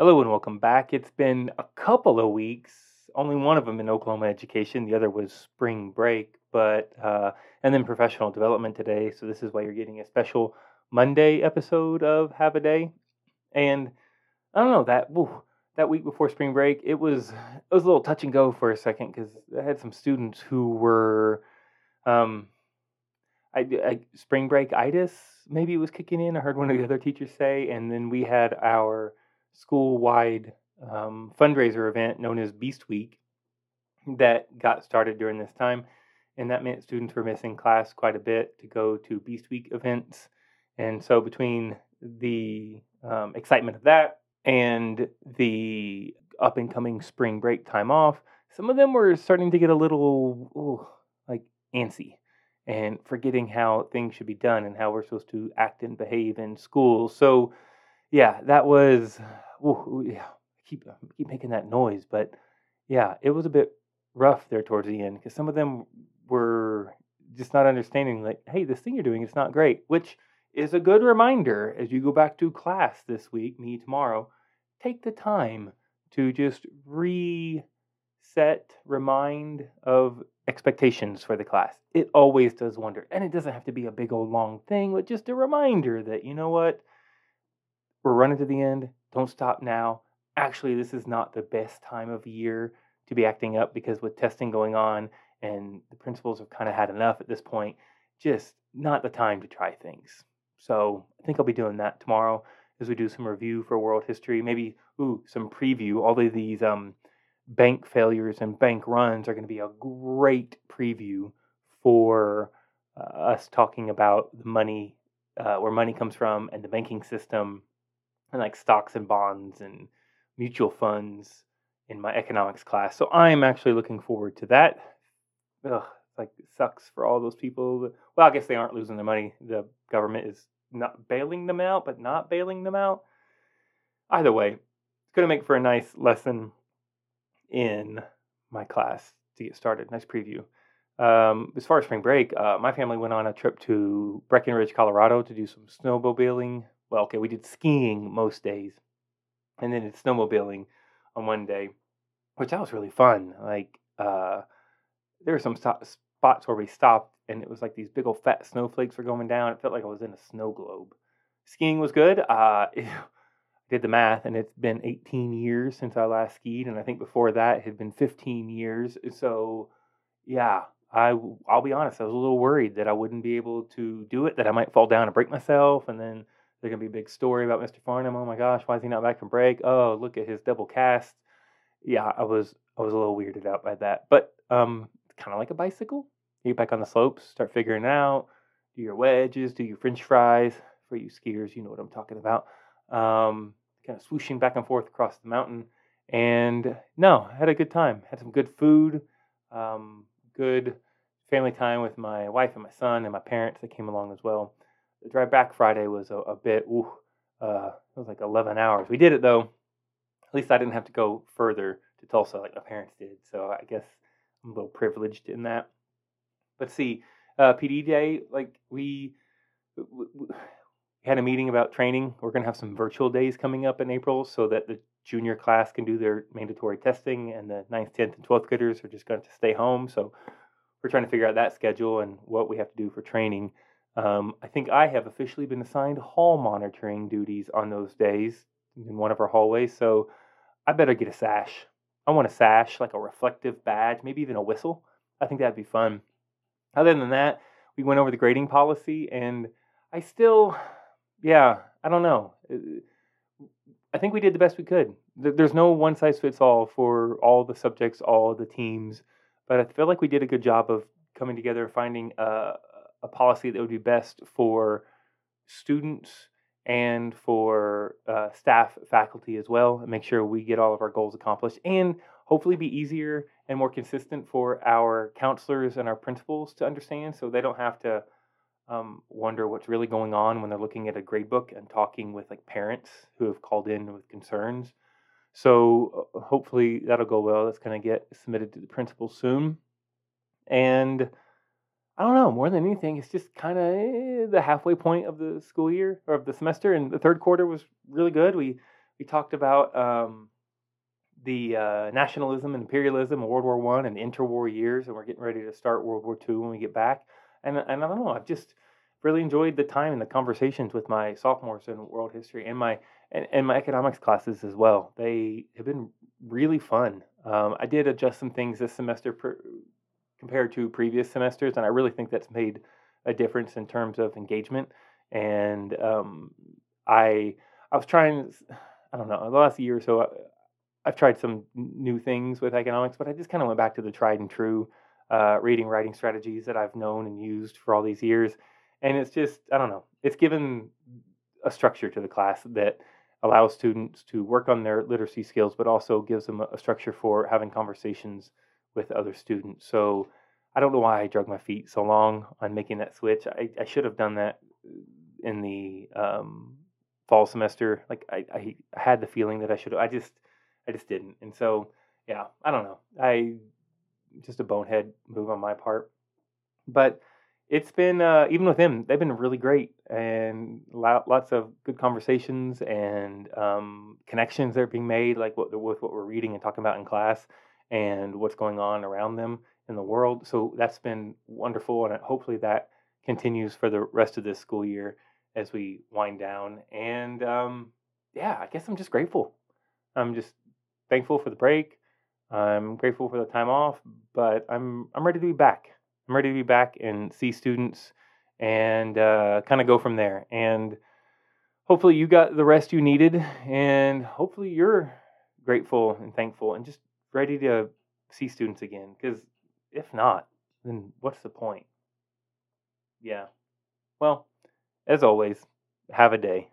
Hello and welcome back. It's been a couple of weeks, only one of them in Oklahoma education, the other was spring break, but uh, and then professional development today. So this is why you're getting a special Monday episode of Have a Day. And I don't know that woo, that week before spring break, it was it was a little touch and go for a second because I had some students who were um, I, I spring break itis maybe it was kicking in. I heard one of the other teachers say, and then we had our school wide um, fundraiser event known as Beast Week that got started during this time. And that meant students were missing class quite a bit to go to Beast Week events. And so, between the um, excitement of that and the up and coming spring break time off, some of them were starting to get a little ooh, like antsy and forgetting how things should be done and how we're supposed to act and behave in school. So, yeah, that was. Ooh, yeah, keep keep making that noise, but yeah, it was a bit rough there towards the end because some of them were just not understanding. Like, hey, this thing you're doing is not great, which is a good reminder as you go back to class this week, me tomorrow. Take the time to just reset, remind of expectations for the class. It always does wonder. And it doesn't have to be a big old long thing, but just a reminder that, you know what? We're running to the end. Don't stop now. Actually, this is not the best time of year to be acting up because with testing going on and the principals have kind of had enough at this point, just not the time to try things. So I think I'll be doing that tomorrow as we do some review for world history, maybe ooh some preview. All of these um, bank failures and bank runs are going to be a great preview for uh, us talking about the money, uh, where money comes from, and the banking system, and like stocks and bonds and mutual funds in my economics class. So I'm actually looking forward to that. Ugh, like sucks for all those people. Well, I guess they aren't losing their money. The government is not bailing them out, but not bailing them out. Either way, it's going to make for a nice lesson in my class to get started. Nice preview. Um, as far as spring break, uh, my family went on a trip to Breckenridge, Colorado to do some snowmobiling. Well, okay, we did skiing most days, and then it's snowmobiling on one day, which that was really fun. Like, uh, there were some spots where we stopped, and it was like these big old fat snowflakes were going down. It felt like I was in a snow globe. Skiing was good. Uh, did the math, and it's been 18 years since I last skied, and I think before that it had been 15 years. So, yeah, I I'll be honest, I was a little worried that I wouldn't be able to do it, that I might fall down and break myself, and then there's gonna be a big story about Mr. Farnham. Oh my gosh, why is he not back from break? Oh, look at his double cast. Yeah, I was I was a little weirded out by that, but um, kind of like a bicycle. You get back on the slopes, start figuring out, do your wedges, do your French fries. For you skiers, you know what I'm talking about. Um, kind of swooshing back and forth across the mountain. And no, had a good time. Had some good food, um, good family time with my wife and my son and my parents that came along as well. The drive back Friday was a, a bit, ooh, uh, it was like 11 hours. We did it though. At least I didn't have to go further to Tulsa like my parents did. So I guess I'm a little privileged in that. But see, uh, PD day, like we, we, had a meeting about training. We're going to have some virtual days coming up in April so that the junior class can do their mandatory testing and the 9th, 10th, and 12th graders are just going to stay home. So we're trying to figure out that schedule and what we have to do for training. Um, I think I have officially been assigned hall monitoring duties on those days in one of our hallways. So I better get a sash. I want a sash, like a reflective badge, maybe even a whistle. I think that'd be fun. Other than that, we went over the grading policy and I still yeah, I don't know. Uh, I think we did the best we could. There's no one size fits all for all the subjects, all the teams, but I feel like we did a good job of coming together, finding a, a policy that would be best for students and for uh, staff, faculty as well, and make sure we get all of our goals accomplished, and hopefully be easier and more consistent for our counselors and our principals to understand, so they don't have to um, wonder what's really going on when they're looking at a grade book and talking with like parents who have called in with concerns. So hopefully that'll go well. That's going to get submitted to the principal soon. And I don't know, more than anything, it's just kind of eh, the halfway point of the school year or of the semester. And the third quarter was really good. We we talked about um, the uh, nationalism and imperialism World War One and interwar years, and we're getting ready to start World War Two when we get back. And and I don't know, I've just really enjoyed the time and the conversations with my sophomores in world history and my and, and my economics classes as well. They have been really fun. Um, I did adjust some things this semester per, compared to previous semesters, and I really think that's made a difference in terms of engagement. And um, I I was trying, I don't know, the last year or so, I've tried some new things with economics, but I just kind of went back to the tried and true uh, reading writing strategies that I've known and used for all these years. And it's just, I don't know, it's given a structure to the class that allows students to work on their literacy skills, but also gives them a structure for having conversations with other students. So I don't know why I drug my feet so long on making that switch. I, I should have done that in the um, fall semester. Like I, I had the feeling that I should. I just I just didn't. And so yeah, I don't know. I just a bonehead move on my part. But it's been uh, even with them they've been really great and lots of good conversations and um, connections that are being made, like what with what we're reading and talking about in class and what's going on around them in the world. So that's been wonderful, and hopefully that continues for the rest of this school year as we wind down. And um, yeah, I guess I'm just grateful. I'm just thankful for the break. I'm grateful for the time off, but I'm I'm ready to be back. I'm ready to be back and see students and uh, kind of go from there. And hopefully you got the rest you needed, and hopefully you're grateful and thankful and just ready to see students again. Because if not, then what's the point? Yeah. Well, as always, have a day.